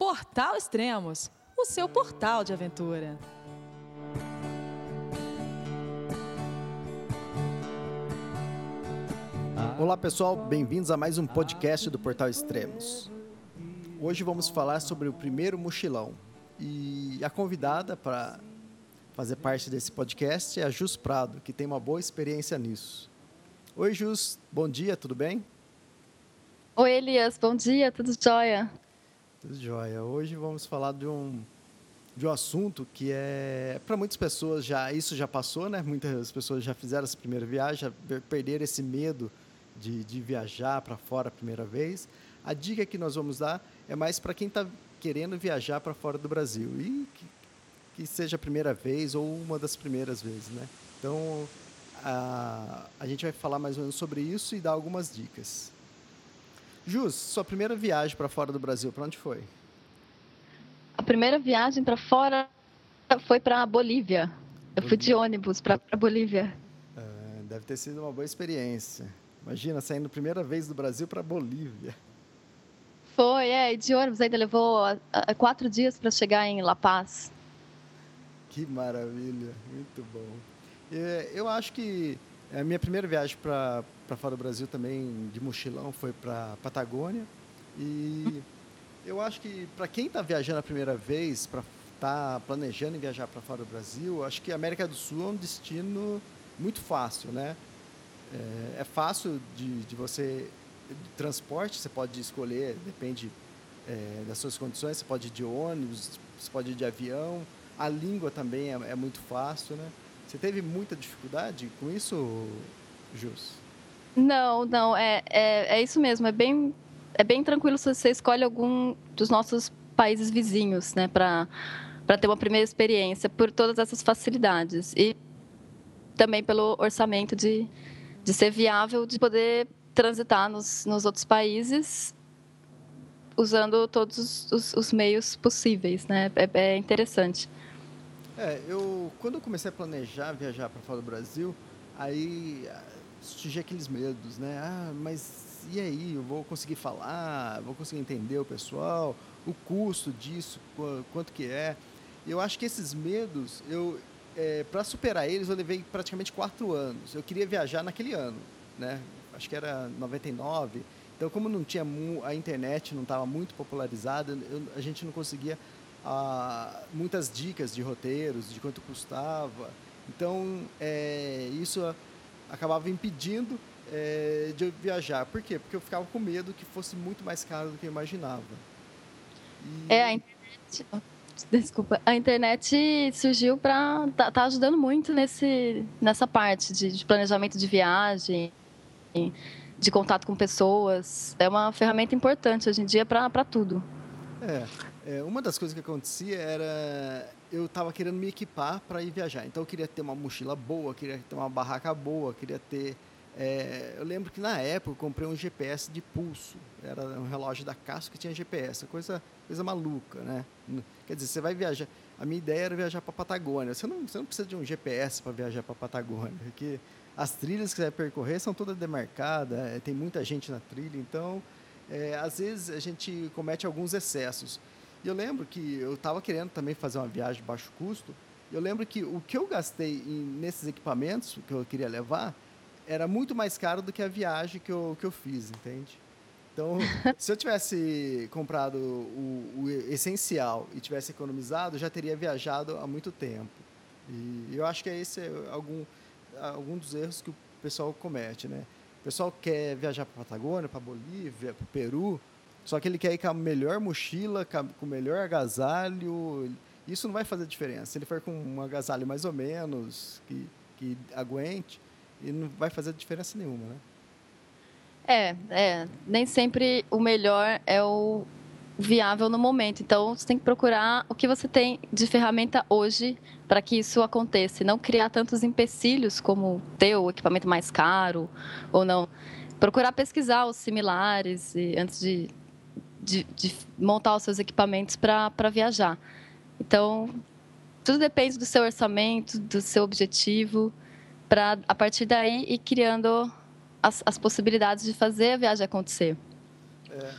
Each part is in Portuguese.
Portal Extremos, o seu portal de aventura. Olá pessoal, bem-vindos a mais um podcast do Portal Extremos. Hoje vamos falar sobre o primeiro mochilão e a convidada para fazer parte desse podcast é a Jus Prado, que tem uma boa experiência nisso. Oi Jus, bom dia, tudo bem? Oi Elias, bom dia, tudo jóia? Tudo jóia. Hoje vamos falar de um de um assunto que é para muitas pessoas já isso já passou, né? Muitas pessoas já fizeram essa primeira viagem, já perderam esse medo de, de viajar para fora a primeira vez. A dica que nós vamos dar é mais para quem está querendo viajar para fora do Brasil e que, que, seja a primeira vez ou uma das primeiras vezes, né? Então a, a gente vai falar mais ou menos sobre isso e dar algumas dicas. Jus, sua primeira viagem para fora do Brasil, para onde foi? A primeira viagem para fora foi para Bolívia. Eu fui de ônibus para Bolívia. É, deve ter sido uma boa experiência. Imagina, saindo primeira vez do Brasil para Bolívia. Foi, é, e de ônibus ainda levou a, a, quatro dias para chegar em La Paz. Que maravilha, muito bom. É, eu acho que a minha primeira viagem para fora do Brasil também de mochilão foi para Patagônia. E eu acho que para quem está viajando a primeira vez, para estar tá planejando viajar para fora do Brasil, acho que a América do Sul é um destino muito fácil, né? É, é fácil de, de você de transporte, você pode escolher, depende é, das suas condições, você pode ir de ônibus, você pode ir de avião. A língua também é, é muito fácil, né? Você teve muita dificuldade com isso, Jus? Não, não, é, é, é isso mesmo, é bem, é bem tranquilo se você escolhe algum dos nossos países vizinhos, né, para ter uma primeira experiência, por todas essas facilidades. E também pelo orçamento de, de ser viável, de poder transitar nos, nos outros países usando todos os, os meios possíveis, né? É, é interessante. É, eu quando eu comecei a planejar viajar para fora do Brasil, aí surgiu aqueles medos, né? Ah, mas e aí, eu vou conseguir falar, vou conseguir entender o pessoal, o custo disso, quanto que é. Eu acho que esses medos, eu é, para superar eles, eu levei praticamente quatro anos. Eu queria viajar naquele ano, né? Acho que era 99. Então, como não tinha a internet não estava muito popularizada, eu, a gente não conseguia ah, muitas dicas de roteiros, de quanto custava. Então, é, isso acabava impedindo é, de eu viajar. Por quê? Porque eu ficava com medo que fosse muito mais caro do que eu imaginava. E... É, a internet. Desculpa, a internet surgiu para tá, tá, ajudando muito nesse nessa parte de, de planejamento de viagem, de contato com pessoas. É uma ferramenta importante hoje em dia para tudo. É, é, uma das coisas que acontecia era eu estava querendo me equipar para ir viajar. Então eu queria ter uma mochila boa, queria ter uma barraca boa, queria ter. É, eu lembro que na época eu comprei um GPS de pulso. Era um relógio da Casco que tinha GPS, coisa, coisa maluca, né? Quer dizer, você vai viajar. A minha ideia era viajar para Patagônia. Você não, você não precisa de um GPS para viajar para Patagônia, porque as trilhas que você vai percorrer são todas demarcadas, é, tem muita gente na trilha, então é, às vezes a gente comete alguns excessos. E eu lembro que eu estava querendo também fazer uma viagem de baixo custo. Eu lembro que o que eu gastei em, nesses equipamentos que eu queria levar era muito mais caro do que a viagem que eu, que eu fiz, entende? Então, se eu tivesse comprado o, o, essencial e tivesse economizado, já teria viajado há muito tempo. E eu acho que esse é algum, algum dos erros que o pessoal comete, né? O pessoal quer viajar para Patagônia, para Bolívia, para o Peru, só que ele quer ir com a melhor mochila, com o melhor agasalho. Isso não vai fazer diferença. Se ele for com um agasalho mais ou menos, que, que aguente, e não vai fazer diferença nenhuma, né? É, é. Nem sempre o melhor é o viável no momento. Então, você tem que procurar o que você tem de ferramenta hoje para que isso aconteça. E não criar tantos empecilhos como ter o equipamento mais caro ou não. Procurar pesquisar os similares antes de de, de montar os seus equipamentos para viajar. Então, tudo depende do seu orçamento, do seu objetivo, para a partir daí ir criando as, as possibilidades de fazer a viagem acontecer. É.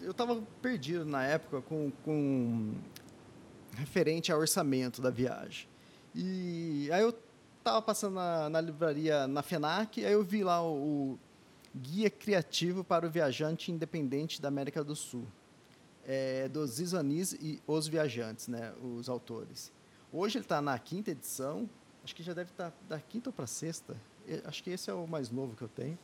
eu estava perdido na época com, com referente ao orçamento da viagem. E aí eu estava passando na, na, livraria na FENAC, aí eu vi lá o, Guia Criativo para o Viajante Independente da América do Sul, é, dos Zizanis e Os Viajantes, né, os autores. Hoje ele está na quinta edição, acho que já deve estar tá da quinta para sexta, acho que esse é o mais novo que eu tenho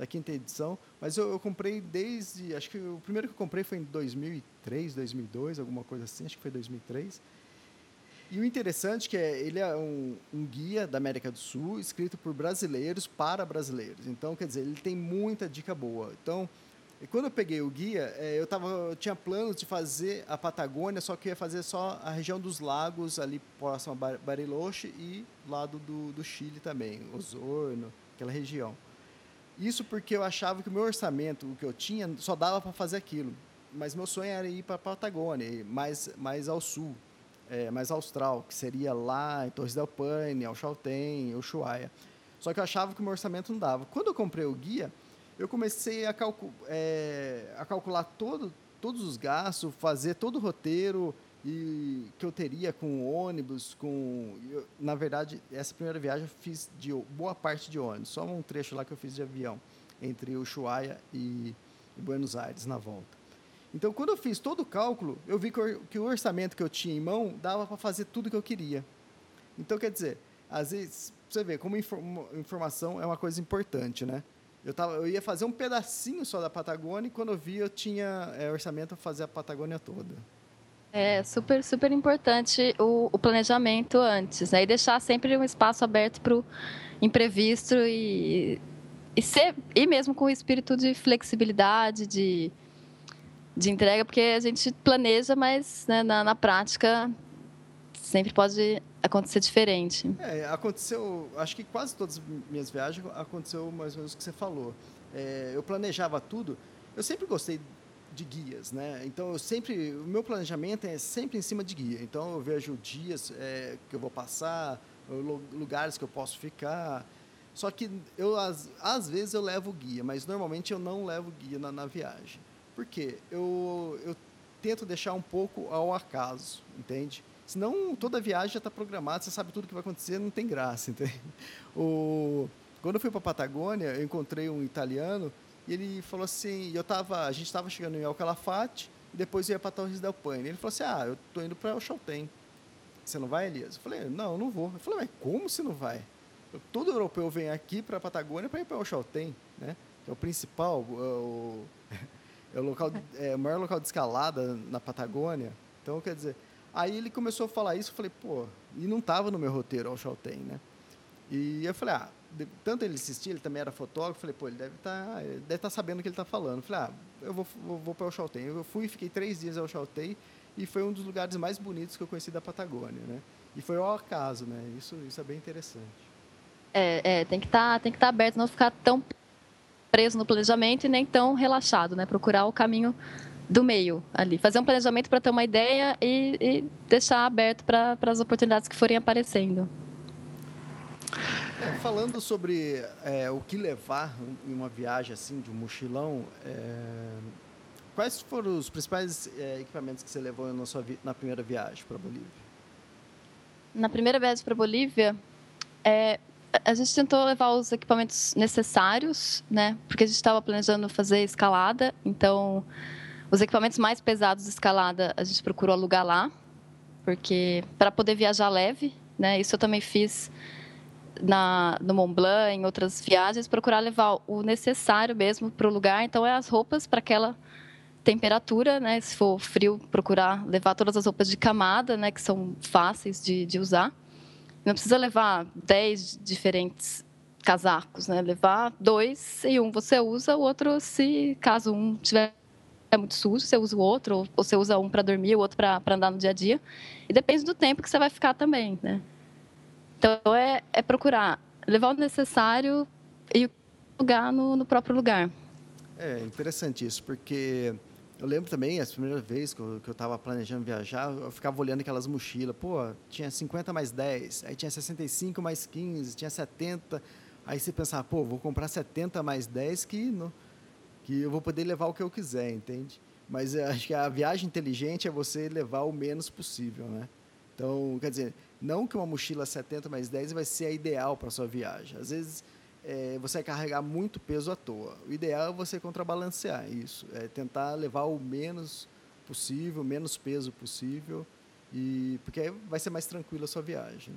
da quinta edição, mas eu, eu, comprei desde, acho que o primeiro que eu comprei foi em 2003, 2002, alguma coisa assim, acho que foi 2003. E o interessante é que é, ele é um, um, guia da América do Sul, escrito por brasileiros para brasileiros. Então, quer dizer, ele tem muita dica boa. Então, quando eu peguei o guia, é, eu, tava, eu tinha planos de fazer a Patagônia, só que ia fazer só a região dos lagos, ali próximo a Bariloche e lado do, do Chile também, Osorno, aquela região. Isso porque eu achava que o meu orçamento, o que eu tinha, só dava para fazer aquilo. Mas meu sonho era ir para a Patagônia, mais, mais ao sul, é, mais austral, que seria lá em Torres del Paine, Alchaltén, Ushuaia. Só que eu achava que o meu orçamento não dava. Quando eu comprei o guia, eu comecei a, calcu é, a calcular todo, todos os gastos, fazer todo o roteiro, e que eu teria com ônibus, com eu, na verdade essa primeira viagem eu fiz de boa parte de ônibus, só um trecho lá que eu fiz de avião entre Ushuaia e, e Buenos Aires na volta. Então quando eu fiz todo o cálculo, eu vi que o, orçamento que eu tinha em mão dava para fazer tudo que eu queria. Então quer dizer, às vezes você vê como informação é uma coisa importante, né? Eu, tava, eu ia fazer um pedacinho só da Patagônia e quando eu vi eu tinha é, orçamento para fazer a Patagônia toda. É super, super importante o, o planejamento antes, né? E deixar sempre um espaço aberto para o imprevisto e, e, ser, e mesmo com o espírito de flexibilidade, de, de entrega, porque a gente planeja, mas né, na, na prática sempre pode acontecer diferente. É, aconteceu, acho que quase todas as minhas viagens aconteceu mais ou menos o que você falou. É, eu planejava tudo, eu sempre gostei de guias, né? Então eu sempre, o meu planejamento é sempre em cima de guia. Então eu vejo dias é, que eu vou passar, lugares que eu posso ficar. Só que eu às, vezes eu levo guia, mas normalmente eu não levo guia na, na viagem. Por quê? Eu, eu tento deixar um pouco ao acaso, entende? Senão toda viagem já está programada, você sabe tudo que vai acontecer, não tem graça, entende? O, quando eu fui para a Patagônia, eu encontrei um italiano e ele falou assim, eu tava, a gente estava chegando em El Calafate e depois ia para Torres del Paine. Ele falou assim, ah, eu tô indo para o. Você não vai, Elias? Eu falei, não, não vou. Eu falei, mas como você não vai? Todo europeu vem aqui para a Patagônia para ir para o né? Que é o principal, o, é o local, é o maior local de escalada na Patagônia. Então, quer dizer, aí ele começou a falar isso, eu falei, pô, e não estava no meu roteiro ao Chaltén, né? E eu falei, ah, tanto ele assistia, ele também era fotógrafo, falei, pô, ele deve tá, estar tá sabendo o que ele está falando. Falei, ah, eu vou, vou, vou para o Chaltén. Eu fui, fiquei três dias ao Chaltén e foi um dos lugares mais bonitos que eu conheci da Patagônia, né? E foi ao acaso, né? Isso, isso é bem interessante. É, é tem que tá, estar tá aberto, não ficar tão preso no planejamento e nem tão relaxado, né? Procurar o caminho do meio ali, fazer um planejamento para ter uma ideia e, e deixar aberto para as oportunidades que forem aparecendo. É, falando sobre é, o que levar em uma viagem assim de um mochilão, é, quais foram os principais é, equipamentos que você levou na, sua na primeira viagem para a Bolívia? Na primeira viagem para a Bolívia, é, a gente tentou levar os equipamentos necessários, né? Porque a gente estava planejando fazer escalada, então os equipamentos mais pesados de escalada a gente procurou alugar lá, porque para poder viajar leve, né? Isso eu também fiz na, no Mont Blanc, em outras viagens, procurar levar o necessário mesmo para o lugar. Então, é as roupas para aquela temperatura, né? Se for frio, procurar levar todas as roupas de camada, né? Que são fáceis de, de usar. Não precisa levar 10 diferentes casacos, né? Levar dois e um você usa, o outro, se caso um tiver é muito sujo, você usa o outro, ou você usa um para dormir, o outro para andar no dia a dia. E depende do tempo que você vai ficar também, né? Então, é, é procurar levar o necessário e lugar no, no próprio lugar. É interessante isso, porque eu lembro também, as primeiras vezes que eu estava planejando viajar, eu ficava olhando aquelas mochilas. Pô, tinha 50 mais 10, aí tinha 65 mais 15, tinha 70. Aí você pensava, pô, vou comprar 70 mais 10 que, no, que eu vou poder levar o que eu quiser, entende? Mas acho que a viagem inteligente é você levar o menos possível, né? Então, quer dizer, não que uma mochila 70 mais 10 vai ser a ideal para sua viagem. Às vezes é, você vai carregar muito peso à toa. O ideal é você contrabalancear isso, é tentar levar o menos possível, menos peso possível, e porque aí vai ser mais tranquila a sua viagem.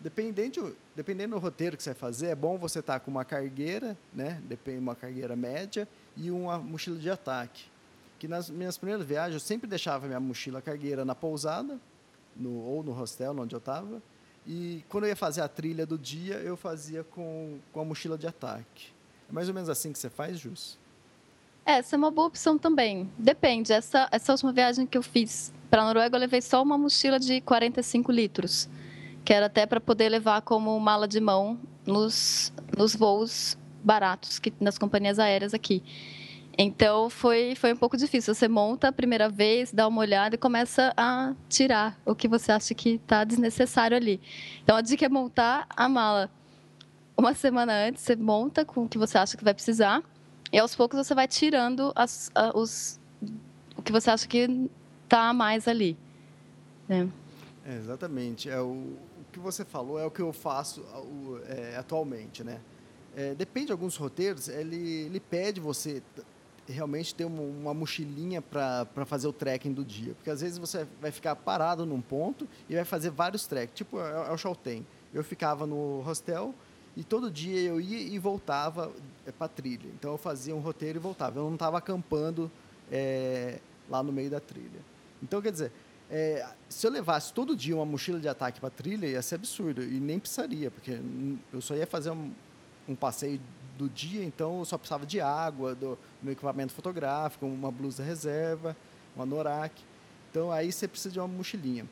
Dependendo, dependendo do roteiro que você vai fazer, é bom você estar tá com uma cargueira, né? Depende uma cargueira média e uma mochila de ataque. Que nas minhas primeiras viagens eu sempre deixava minha mochila cargueira na pousada, no, ou no hostel onde eu estava, e quando eu ia fazer a trilha do dia, eu fazia com, com a mochila de ataque. É mais ou menos assim que você faz, Jus? É, essa é uma boa opção também. Depende. Essa, essa última viagem que eu fiz para a Noruega, eu levei só uma mochila de 45 litros, que era até para poder levar como mala de mão nos, nos voos baratos que nas companhias aéreas aqui. Então foi, foi um pouco difícil. Você monta a primeira vez, dá uma olhada e começa a tirar o que você acha que está desnecessário ali. Então a dica é montar a mala uma semana antes, você monta com o que você acha que vai precisar e aos poucos você vai tirando as, os, o que você acha que está a mais ali. Né? É, exatamente. É, o, o, que você falou é o que eu faço é, atualmente, né? É, depende de alguns roteiros, ele, ele pede você realmente ter uma, mochilinha para fazer o trekking do dia. Porque às vezes você vai ficar parado num ponto e vai fazer vários treks. Tipo, é, é o Chaltén. Eu ficava no hostel e todo dia eu ia e voltava é, para trilha. Então eu fazia um roteiro e voltava. Eu não estava acampando é, lá no meio da trilha. Então, quer dizer, é, se eu levasse todo dia uma mochila de ataque para trilha, ia ser absurdo. E nem precisaria, porque eu só ia fazer um, um passeio do dia, então eu só precisava de água, do meu equipamento fotográfico, uma blusa reserva, uma Norak. Então aí você precisa de uma mochilinha.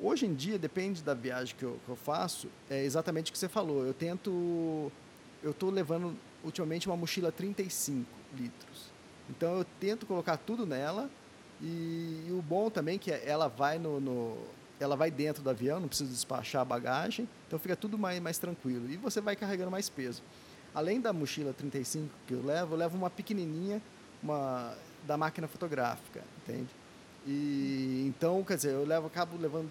Hoje em dia, depende da viagem que eu, que eu faço, é exatamente o que você falou. Eu tento. Eu estou levando ultimamente uma mochila 35 litros. Então eu tento colocar tudo nela. E, e o bom também é que ela vai no, no, ela vai dentro do avião, não precisa despachar a bagagem, então fica tudo mais, mais tranquilo. E você vai carregando mais peso. Além da mochila 35 que eu levo, eu levo uma pequenininha, uma da máquina fotográfica, entende? E então, quer dizer, eu levo, acabo levando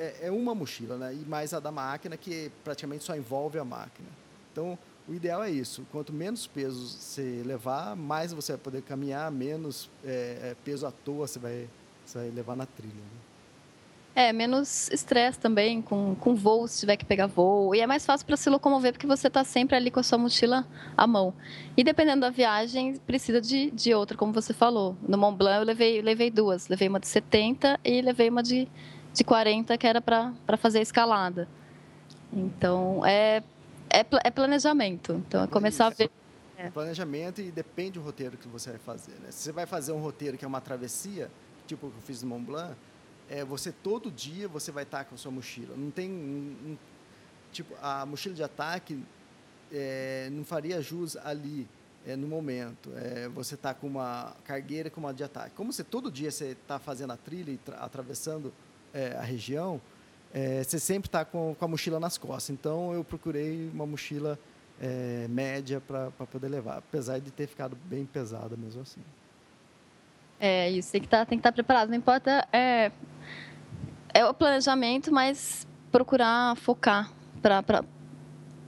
é, é uma mochila, né? E mais a da máquina que praticamente só envolve a máquina. Então, o ideal é isso. Quanto menos peso você levar, mais você vai poder caminhar, menos é, é peso à toa você vai, você vai levar na trilha. Né? É, menos estresse também com, com voo, se tiver que pegar voo. E é mais fácil para se locomover porque você está sempre ali com a sua mochila à mão. E dependendo da viagem, precisa de, de outra, como você falou. No Mont Blanc eu levei, levei duas. Levei uma de 70 e levei uma de, de 40, que era para fazer a escalada. Então, é, é, é planejamento. Então, é começar a ver é. planejamento e depende do roteiro que você vai fazer. Né? Se você vai fazer um roteiro que é uma travessia, tipo o que eu fiz no Mont Blanc, é, você todo dia você vai estar com sua mochila. Não tem um, um, tipo a mochila de ataque é, não faria jus ali é, no momento. É, você está com uma cargueira com uma de ataque. Como você todo dia você está fazendo a trilha e atravessando é, a região, é, você sempre está com, com, a mochila nas costas. Então eu procurei uma mochila média para poder levar, apesar de ter ficado bem pesada mesmo assim. É isso, tem que tá, estar tá preparado. Não importa é, é o planejamento, mas procurar focar para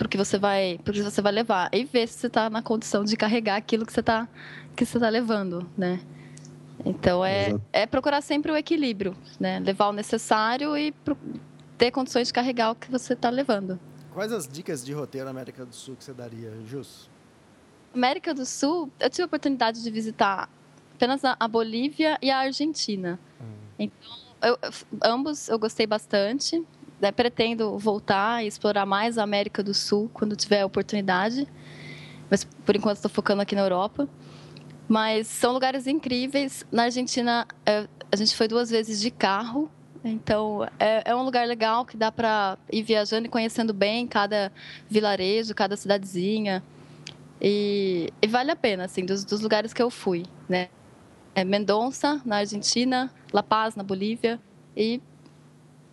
o que você vai porque você vai levar e ver se você está na condição de carregar aquilo que você está que você está levando, né? Então é, é procurar sempre o equilíbrio, né? Levar o necessário e ter condições de carregar o que você está levando. Quais as dicas de roteiro na América do Sul que você daria, Jus? América do Sul, eu tive a oportunidade de visitar apenas a, Bolívia e a Argentina. Uhum. Então, eu, ambos eu gostei bastante. Né? Pretendo voltar e explorar mais a América do Sul quando tiver oportunidade. Mas por enquanto estou focando aqui na Europa. Mas são lugares incríveis. Na Argentina, é, a gente foi duas vezes de carro. Então, é, é um lugar legal que dá para ir viajando e conhecendo bem cada vilarejo, cada cidadezinha. E, e, vale a pena, assim, dos, dos lugares que eu fui, né? É Mendonça, na Argentina, La Paz, na Bolívia. E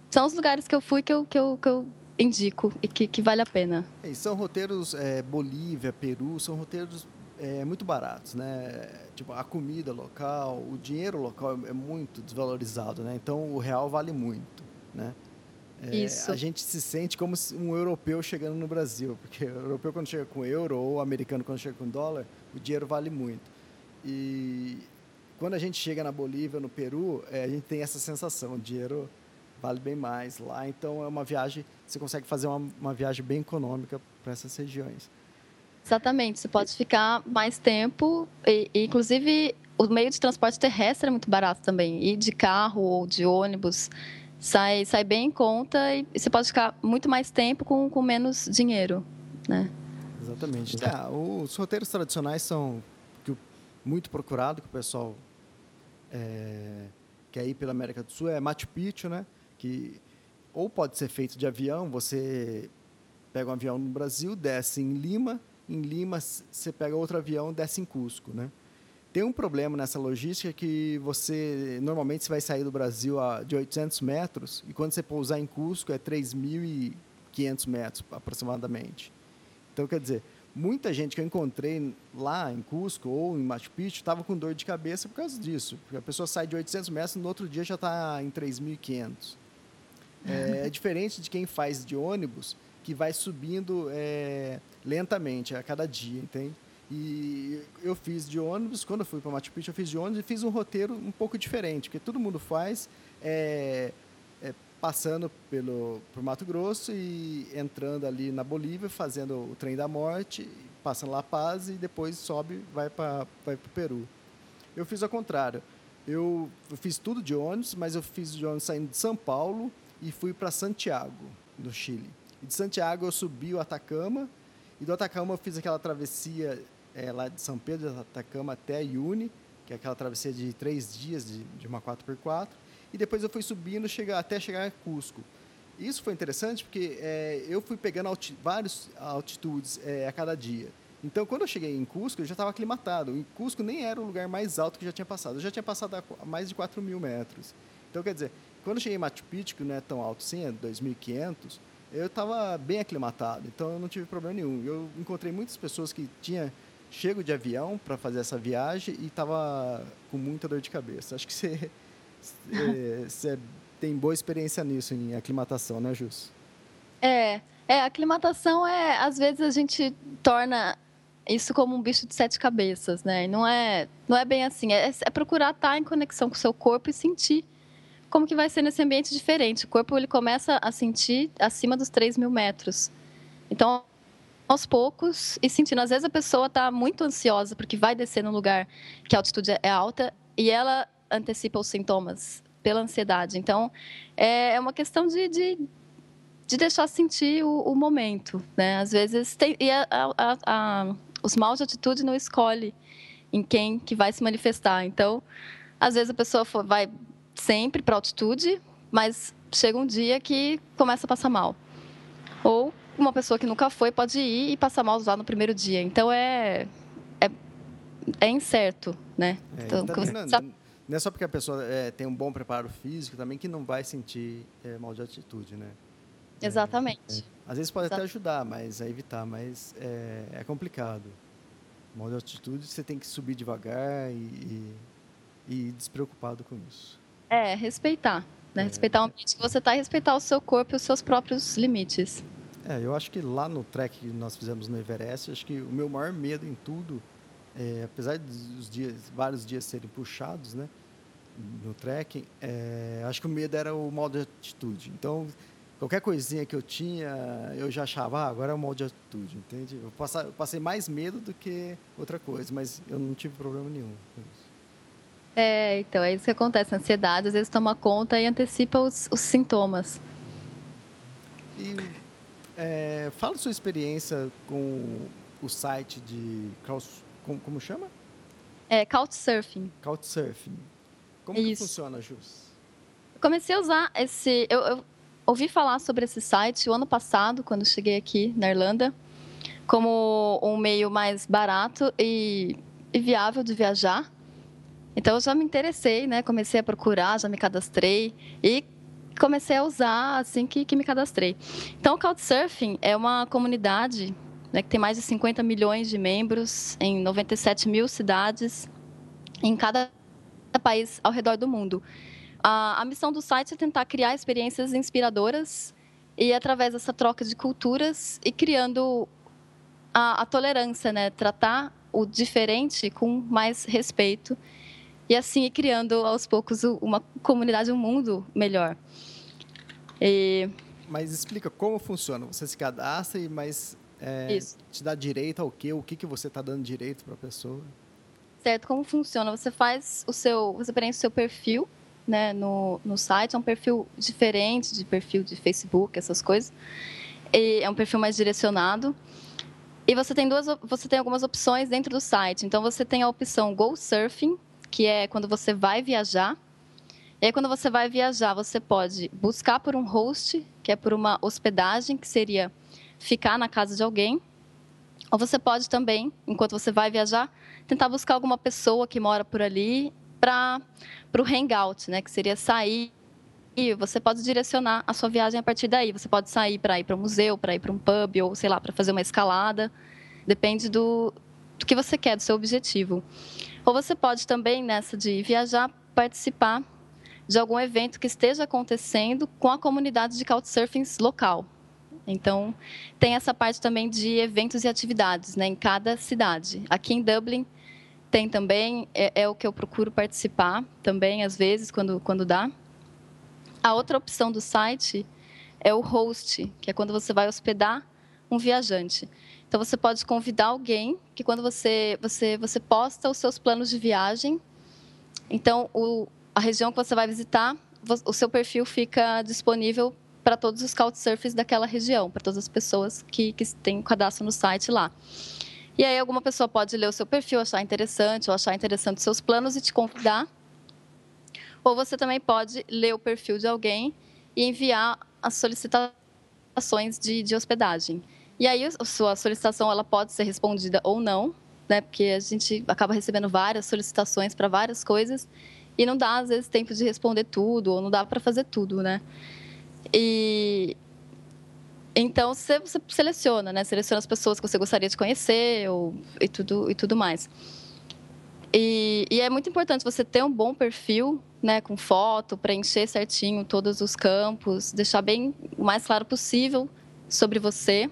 são os lugares que eu fui que eu, que eu, que eu indico e que, que vale a pena. E são roteiros, é, Bolívia, Peru, são roteiros é, muito baratos, né? Tipo, a comida local, o dinheiro local é muito desvalorizado, né? Então, o real vale muito, né? É, Isso. A gente se sente como um europeu chegando no Brasil, porque o europeu quando chega com euro ou o americano quando chega com dólar, o dinheiro vale muito. E quando a gente chega na Bolívia, no Peru, é, a gente tem essa sensação, o dinheiro vale bem mais lá. Então é uma viagem, você consegue fazer uma, uma viagem bem econômica para essas regiões. Exatamente, você pode ficar mais tempo, e, e, inclusive o meio de transporte terrestre é muito barato também, ir de carro ou de ônibus sai, sai bem em conta e você pode ficar muito mais tempo com, com menos dinheiro, né? Exatamente. É, os roteiros tradicionais são muito procurado, que o pessoal é, quer ir pela América do Sul, é Machu Picchu, né? Que ou pode ser feito de avião, você pega um avião no Brasil, desce em Lima, em Lima você pega outro avião, desce em Cusco, né? Tem um problema nessa logística que você normalmente você vai sair do Brasil a, de 800 metros e quando você pousar em Cusco é 3.500 metros aproximadamente. Então quer dizer, muita gente que eu encontrei lá em Cusco ou em Machu Picchu estava com dor de cabeça por causa disso, porque a pessoa sai de 800 metros no outro dia já está em 3.500. É, é, diferente de quem faz de ônibus que vai subindo é, lentamente a cada dia, entende? E eu fiz de ônibus, quando eu fui para Machu Picchu, eu fiz de ônibus e fiz um roteiro um pouco diferente, porque todo mundo faz é, passando pelo por Mato Grosso e entrando ali na Bolívia, fazendo o trem da morte, passando La Paz e depois sobe vai para vai o Peru. Eu fiz ao contrário. Eu, eu fiz tudo de ônibus, mas eu fiz de ônibus saindo de São Paulo e fui para Santiago, do Chile. E de Santiago eu subi o Atacama, e do Atacama eu fiz aquela travessia é, lá de São Pedro de Atacama até Iune, que é aquela travessia de três dias de, de uma 4x4. E depois eu fui subindo chegar, até chegar a Cusco. Isso foi interessante porque é, eu fui pegando alti, várias altitudes é, a cada dia. Então, quando eu cheguei em Cusco, eu já estava aclimatado. Em Cusco nem era o lugar mais alto que eu já tinha passado. Eu já tinha passado a mais de 4 mil metros. Então, quer dizer, quando eu cheguei em Machu Picchu, que não é tão alto assim, é 2.500, eu estava bem aclimatado. Então, eu não tive problema nenhum. Eu encontrei muitas pessoas que tinham chego de avião para fazer essa viagem e estava com muita dor de cabeça. Acho que você, você tem boa experiência nisso, em aclimatação, né, Jus? É, é, aclimatação é, às vezes a gente torna isso como um bicho de sete cabeças, né? Não é, não é bem assim. É, é procurar estar em conexão com o seu corpo e sentir como que vai ser nesse ambiente diferente. O corpo ele começa a sentir acima dos 3 mil metros. Então, aos poucos e sentindo. Às vezes a pessoa está muito ansiosa porque vai descer num lugar que a altitude é alta e ela antecipa os sintomas pela ansiedade. Então, é, é uma questão de, de, de deixar sentir o, o, momento. Né? Às vezes, tem, e a, a, a, os maus de atitude não escolhe em quem que vai se manifestar. Então, às vezes a pessoa for, vai sempre para altitude, mas chega um dia que começa a passar mal. Ou uma pessoa que nunca foi pode ir e passar mal lá no primeiro dia. Então é é, é incerto, né? É, então, não, não, é só porque a pessoa é, tem um bom preparo físico também que não vai sentir é, mal de atitude, né? É, Exatamente. Às vezes pode até ajudar, mas é evitar, mas é, complicado. Mal de atitude você tem que subir devagar e, e, e despreocupado com isso. É, respeitar. Né? Respeitar o ambiente que você está e respeitar o seu corpo e os seus próprios limites. É, eu acho que lá no trek que nós fizemos no Everest, acho que o meu maior medo em tudo, é, apesar dos dias, vários dias serem puxados, né, no trekking, é, acho que o medo era o modo de atitude. Então, qualquer coisinha que eu tinha, eu já achava, ah, agora é o modo de atitude, entende? Eu, passar, eu passei mais medo do que outra coisa, mas eu não tive problema nenhum com isso. É, então, é isso que acontece. A ansiedade às vezes toma conta e antecipa os, os sintomas. E é, fala sua experiência com o site de como, como chama? É Couchsurfing. Couchsurfing. Como Isso. que funciona, Jus? Eu comecei a usar esse. Eu, eu, ouvi falar sobre esse site o ano passado, quando cheguei aqui na Irlanda, como um meio mais barato e, e viável de viajar. Então eu já me interessei, né? Comecei a procurar, já me cadastrei e comecei a usar assim que, que me cadastrei. Então, o Couchsurfing é uma comunidade né, que tem mais de 50 milhões de membros em 97 mil cidades, em cada país ao redor do mundo. A, a missão do site é tentar criar experiências inspiradoras e através dessa troca de culturas e criando a, a tolerância, né, tratar o diferente com mais respeito e assim ir criando aos poucos uma comunidade, um mundo melhor. E... Mas explica como funciona. Você se cadastra, mas é, te dá direito ao quê? O que, que você está dando direito para a pessoa? Certo, como funciona? Você faz o seu, você preenche o seu perfil, né, no, no site. É um perfil diferente de perfil de Facebook, essas coisas. E é um perfil mais direcionado. E você tem duas, você tem algumas opções dentro do site. Então você tem a opção Go Surfing, que é quando você vai viajar. E aí, quando você vai viajar, você pode buscar por um host, que é por uma hospedagem, que seria ficar na casa de alguém. Ou você pode também, enquanto você vai viajar, tentar buscar alguma pessoa que mora por ali para o hangout, né? que seria sair. E você pode direcionar a sua viagem a partir daí. Você pode sair para ir para um museu, para ir para um pub, ou sei lá, para fazer uma escalada. Depende do, do que você quer, do seu objetivo. Ou você pode também, nessa de viajar, participar de algum evento que esteja acontecendo com a comunidade de Couchsurfing local. Então, tem essa parte também de eventos e atividades né, em cada cidade. Aqui em Dublin tem também, é, é, o que eu procuro participar também, às vezes, quando, quando dá. A outra opção do site é o host, que é quando você vai hospedar um viajante. Então, você pode convidar alguém que, quando você, você, você posta os seus planos de viagem, então, o, a região que você vai visitar, o seu perfil fica disponível para todos os couchsurfers daquela região, para todas as pessoas que, que têm cadastro no site lá. E aí alguma pessoa pode ler o seu perfil, achar interessante, ou achar interessante os seus planos e te convidar. Ou você também pode ler o perfil de alguém e enviar as solicitações de, de hospedagem. E aí a sua solicitação ela pode ser respondida ou não, né? Porque a gente acaba recebendo várias solicitações para várias coisas e não dá às vezes tempo de responder tudo ou não dá para fazer tudo, né? E então você, você, seleciona, né? Seleciona as pessoas que você gostaria de conhecer ou, e, tudo, e tudo mais. E, e, é muito importante você ter um bom perfil, né, com foto, preencher certinho todos os campos, deixar bem o mais claro possível sobre você.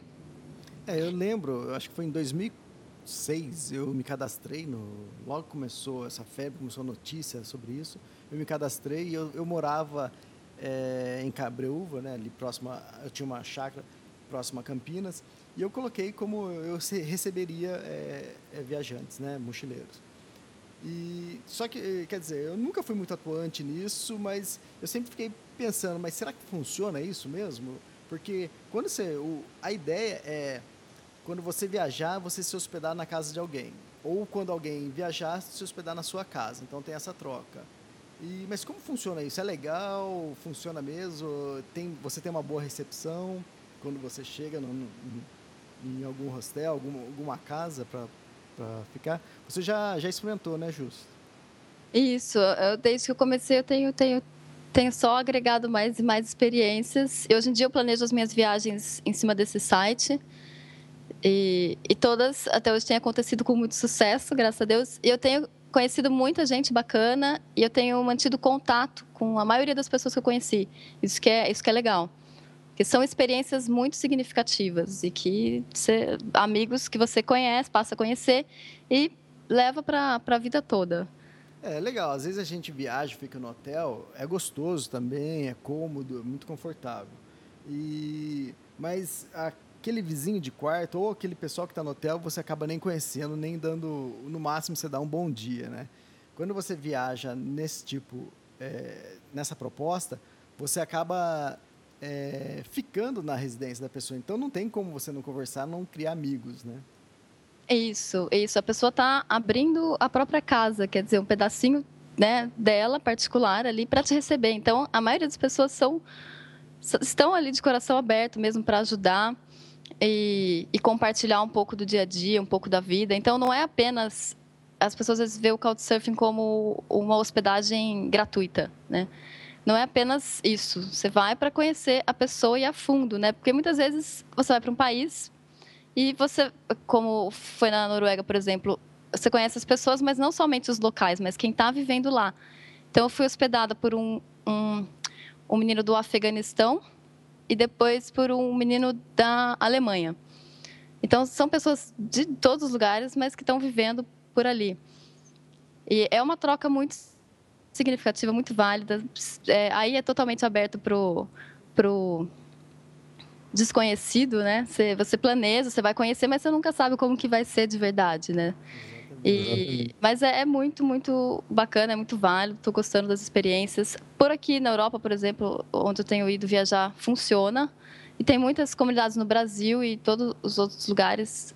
É, eu lembro, acho que foi em 2006, eu me cadastrei no, logo começou essa febre, começou a notícia sobre isso. Eu me cadastrei e eu, eu morava é, em Cabreúva, né, ali próximo, eu tinha uma chácara próxima a Campinas, e eu coloquei como eu receberia é, viajantes, né, mochileiros. E só que, quer dizer, eu nunca fui muito atuante nisso, mas eu sempre fiquei pensando, mas será que funciona isso mesmo? Porque quando você, o, a ideia é quando você viajar, você se hospedar na casa de alguém, ou quando alguém viajar, se hospedar na sua casa. Então tem essa troca. E, mas como funciona isso? É legal? Funciona mesmo? Tem, você tem uma boa recepção quando você chega no, no, em algum hostel, alguma, alguma casa para ficar? Você já, já experimentou, né, Jus? Isso. Eu, desde que eu comecei, eu tenho, tenho, tenho só agregado mais e mais experiências. E hoje em dia eu planejo as minhas viagens em cima desse site. E, e todas até hoje têm acontecido com muito sucesso, graças a Deus. E eu tenho conhecido muita gente bacana e eu tenho mantido contato com a maioria das pessoas que eu conheci. Isso que é, isso que é legal. Que são experiências muito significativas e que você, amigos que você conhece, passa a conhecer e leva para a vida toda. É legal, às vezes a gente viaja, fica no hotel, é gostoso também, é cômodo, é muito confortável. E mas aquele vizinho de quarto ou aquele pessoal que está no hotel, você acaba nem conhecendo, nem dando, no máximo você dá um bom dia, né? Quando você viaja nesse tipo, é, nessa proposta, você acaba é, ficando na residência da pessoa. Então não tem como você não conversar, não criar amigos, né? Isso, isso. A pessoa está abrindo a própria casa, quer dizer, um pedacinho né, dela particular ali para te receber. Então, a maioria das pessoas são estão ali de coração aberto mesmo para ajudar e, e, compartilhar um pouco do dia a dia, um pouco da vida. Então, não é apenas. As pessoas às vezes veem o Couchsurfing como uma hospedagem gratuita, né? Não é apenas isso. Você vai para conhecer a pessoa e a fundo, né? Porque muitas vezes você vai para um país E você, como foi na Noruega, por exemplo, você conhece as pessoas, mas não somente os locais, mas quem está vivendo lá. Então, eu fui hospedada por um, um, um menino do Afeganistão e depois por um menino da Alemanha. Então, são pessoas de todos os lugares, mas que estão vivendo por ali. E é uma troca muito significativa, muito válida. É, aí é totalmente aberto para o desconhecido, né? Você, você planeja, você vai conhecer, mas você nunca sabe como que vai ser de verdade, né? E, mas é, é, muito, muito bacana, é muito válido. Estou gostando das experiências. Por aqui na Europa, por exemplo, onde eu tenho ido viajar, funciona. E tem muitas comunidades no Brasil e todos os outros lugares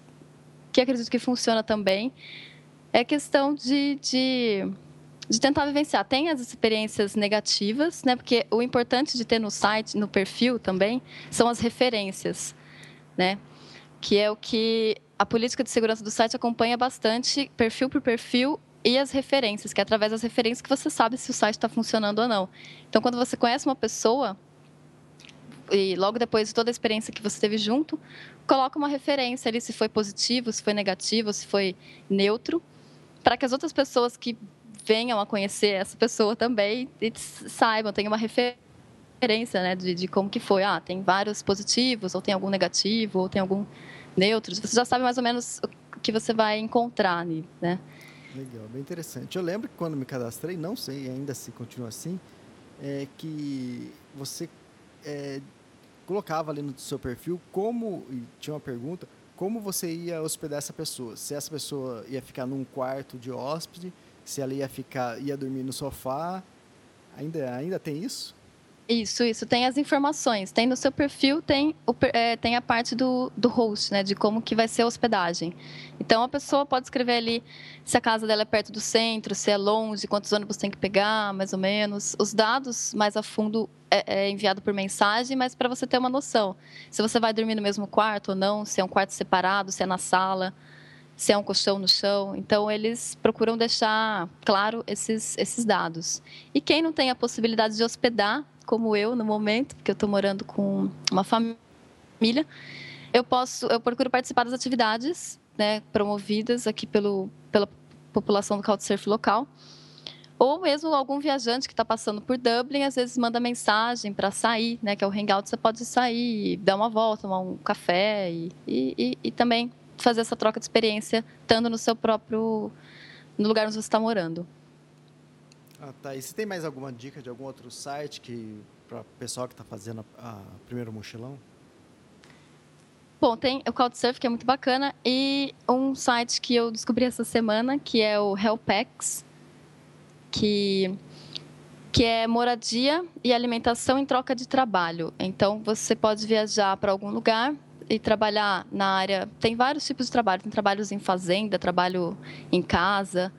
que acredito que funciona também. É questão de, de de tentar vivenciar. Tem as experiências negativas, né? Porque o importante de ter no site, no perfil também, são as referências, né? Que é o que a política de segurança do site acompanha bastante, perfil por perfil e as referências, que é através das referências que você sabe se o site está funcionando ou não. Então, quando você conhece uma pessoa e logo depois de toda a experiência que você teve junto, coloca uma referência ali se foi positivo, se foi negativo, se foi neutro, para que as outras pessoas que venham a conhecer essa pessoa também e saibam, tenham uma referência né, de, de como que foi. Ah, tem vários positivos, ou tem algum negativo, ou tem algum neutro. Você já sabe mais ou menos o que você vai encontrar ali, né? Legal, bem interessante. Eu lembro que quando me cadastrei, não sei ainda se continua assim, é que você é, colocava ali no seu perfil como, e tinha uma pergunta, como você ia hospedar essa pessoa. Se essa pessoa ia ficar num quarto de hóspede, se ela ia ficar, ia dormir no sofá. Ainda, ainda tem isso? Isso, isso. Tem as informações. Tem no seu perfil, tem, o, é, tem a parte do, do host, né? De como que vai ser a hospedagem. Então, a pessoa pode escrever ali se a casa dela é perto do centro, se é longe, quantos ônibus tem que pegar, mais ou menos. Os dados mais a fundo é, é enviado por mensagem, mas para você ter uma noção. Se você vai dormir no mesmo quarto ou não, se é um quarto separado, se é na sala se é um colchão no chão. Então, eles procuram deixar claro esses, esses dados. E quem não tem a possibilidade de hospedar, como eu no momento, porque eu estou morando com uma família, eu posso, eu procuro participar das atividades né, promovidas aqui pelo, pela população do Couchsurf local. Ou mesmo algum viajante que está passando por Dublin, às vezes manda mensagem para sair, né? Que é o Hangout, você pode sair, dar uma volta, tomar um café e, e, e também fazer essa troca de experiência estando no seu próprio no lugar onde você está morando. Ah, tá. E você tem mais alguma dica de algum outro site que para o pessoal que está fazendo a, a primeiro mochilão? Bom, tem o Couchsurf, que é muito bacana, e um site que eu descobri essa semana, que é o Helpex, que, que é moradia e alimentação em troca de trabalho. Então, você pode viajar para algum lugar e trabalhar na área. Tem vários tipos de trabalho. Tem trabalhos em fazenda, trabalho em casa,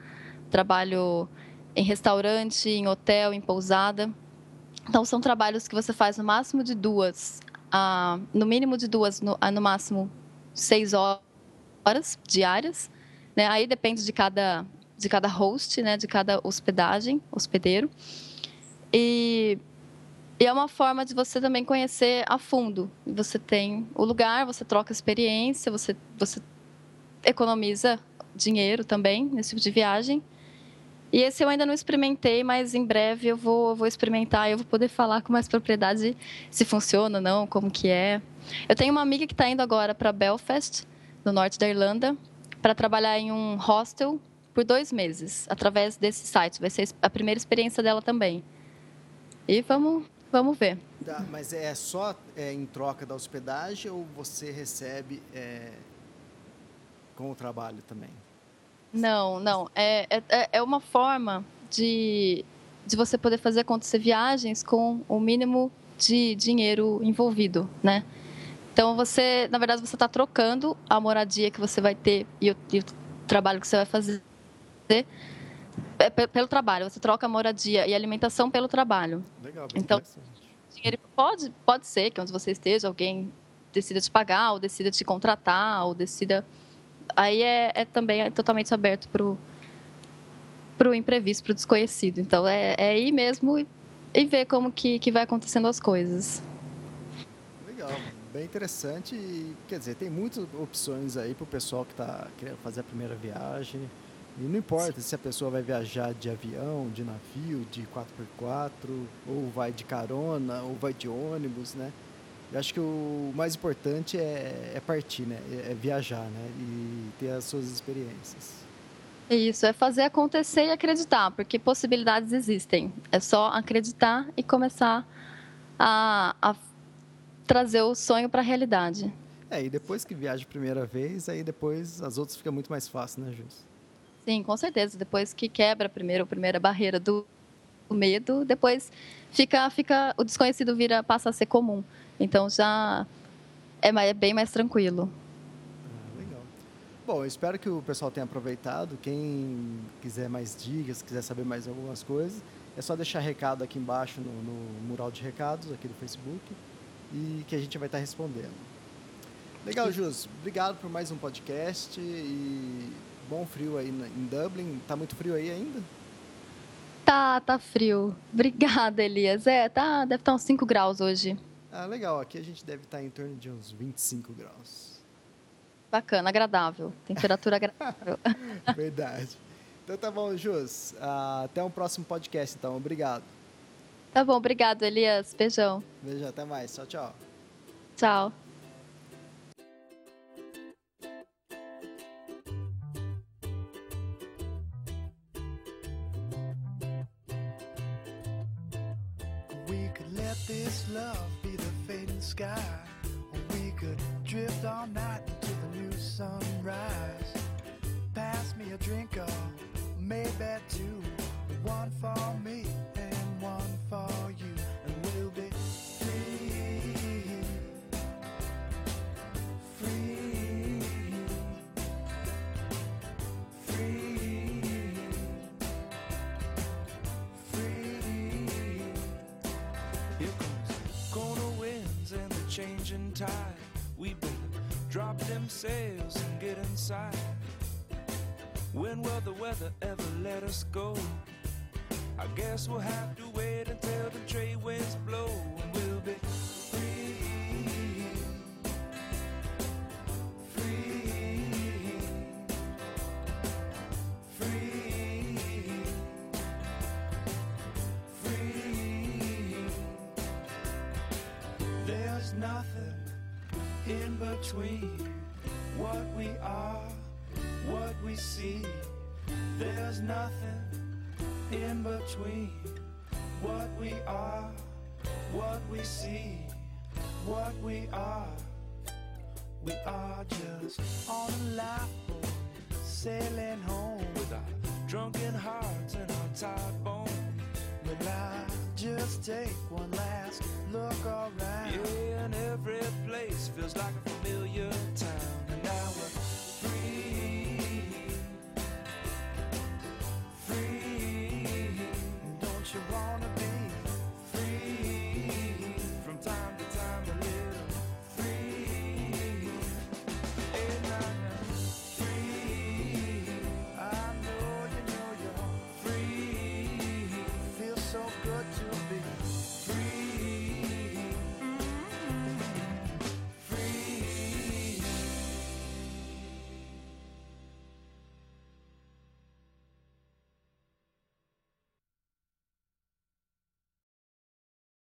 trabalho em restaurante, em hotel, em pousada. Então, são trabalhos que você faz no máximo de duas, ah, no mínimo de duas, no, no máximo seis horas diárias. Né? Aí depende de cada, de cada host, né? de cada hospedagem, hospedeiro. E e é uma forma de você também conhecer a fundo. Você tem o lugar, você troca experiência, você, você economiza dinheiro também nesse tipo de viagem. E esse eu ainda não experimentei, mas em breve eu vou, eu vou experimentar e eu vou poder falar com mais propriedade se funciona ou não, como que é. Eu tenho uma amiga que está indo agora para Belfast, no norte da Irlanda, para trabalhar em um hostel por dois meses, através desse site. Vai ser a primeira experiência dela também. E vamos, Vamos ver. Tá, mas é só é, em troca da hospedagem ou você recebe é, com o trabalho também? Não, não. É, é, é uma forma de, de você poder fazer acontecer viagens com o mínimo de dinheiro envolvido, né? Então você, na verdade, você está trocando a moradia que você vai ter e o, e o trabalho que você vai fazer é, pelo trabalho. Você troca moradia e alimentação pelo trabalho. Legal. Então, dinheiro pode, pode ser que onde você esteja, alguém decida te pagar, ou decida te contratar, ou decida. Aí é, é também é totalmente aberto para o imprevisto, para o desconhecido. Então, é, é ir mesmo e, e ver como que, que vai acontecendo as coisas. Legal. bem interessante quer dizer, tem muitas opções aí para o pessoal que está querendo fazer a primeira viagem. E não importa se a pessoa vai viajar de avião, de navio, de 4x4, ou vai de carona, ou vai de ônibus, né? Eu acho que o mais importante é, é partir, né? É, é viajar, né? E ter as suas experiências. Isso, é fazer acontecer e acreditar, porque possibilidades existem. É só acreditar e começar a, a trazer o sonho para a realidade. É, e depois que viaja a primeira vez, aí depois as outras ficam muito mais fáceis, né, Jus? Sim, com certeza. Depois que quebra a primeira, a primeira barreira do medo, depois fica, fica o desconhecido vira passa a ser comum. Então já é, é bem mais tranquilo. Ah, legal. Bom, eu espero que o pessoal tenha aproveitado. Quem quiser mais dicas, quiser saber mais algumas coisas, é só deixar recado aqui embaixo no, no mural de recados aqui do Facebook e que a gente vai estar respondendo. Legal, Jus. Obrigado por mais um podcast e bom frio aí em Dublin. Tá muito frio aí ainda? Tá, tá frio. Obrigada, Elias. É, tá, deve estar uns 5 graus hoje. Ah, legal. Aqui a gente deve estar em torno de uns 25 graus. Bacana, agradável. Temperatura agradável. Verdade. Então tá bom, Jus. Uh, até um próximo podcast, então. Obrigado. Tá bom, obrigado, Elias. Beijão. Beijão, até mais. Tchau, tchau. Tchau. Love be the fading sky. we could drift all night into the new sunrise. Pass me a drink of changing tide. We better drop them sails and get inside. When will the weather ever let us go? I guess we'll have to wait until the trade winds blow between what we are, what we see, what we are. We are just on a lifeboat, sailing home with our drunken hearts and our tired bones. But I just take one last look around. Yeah, and every place feels like a familiar town. you wanna be.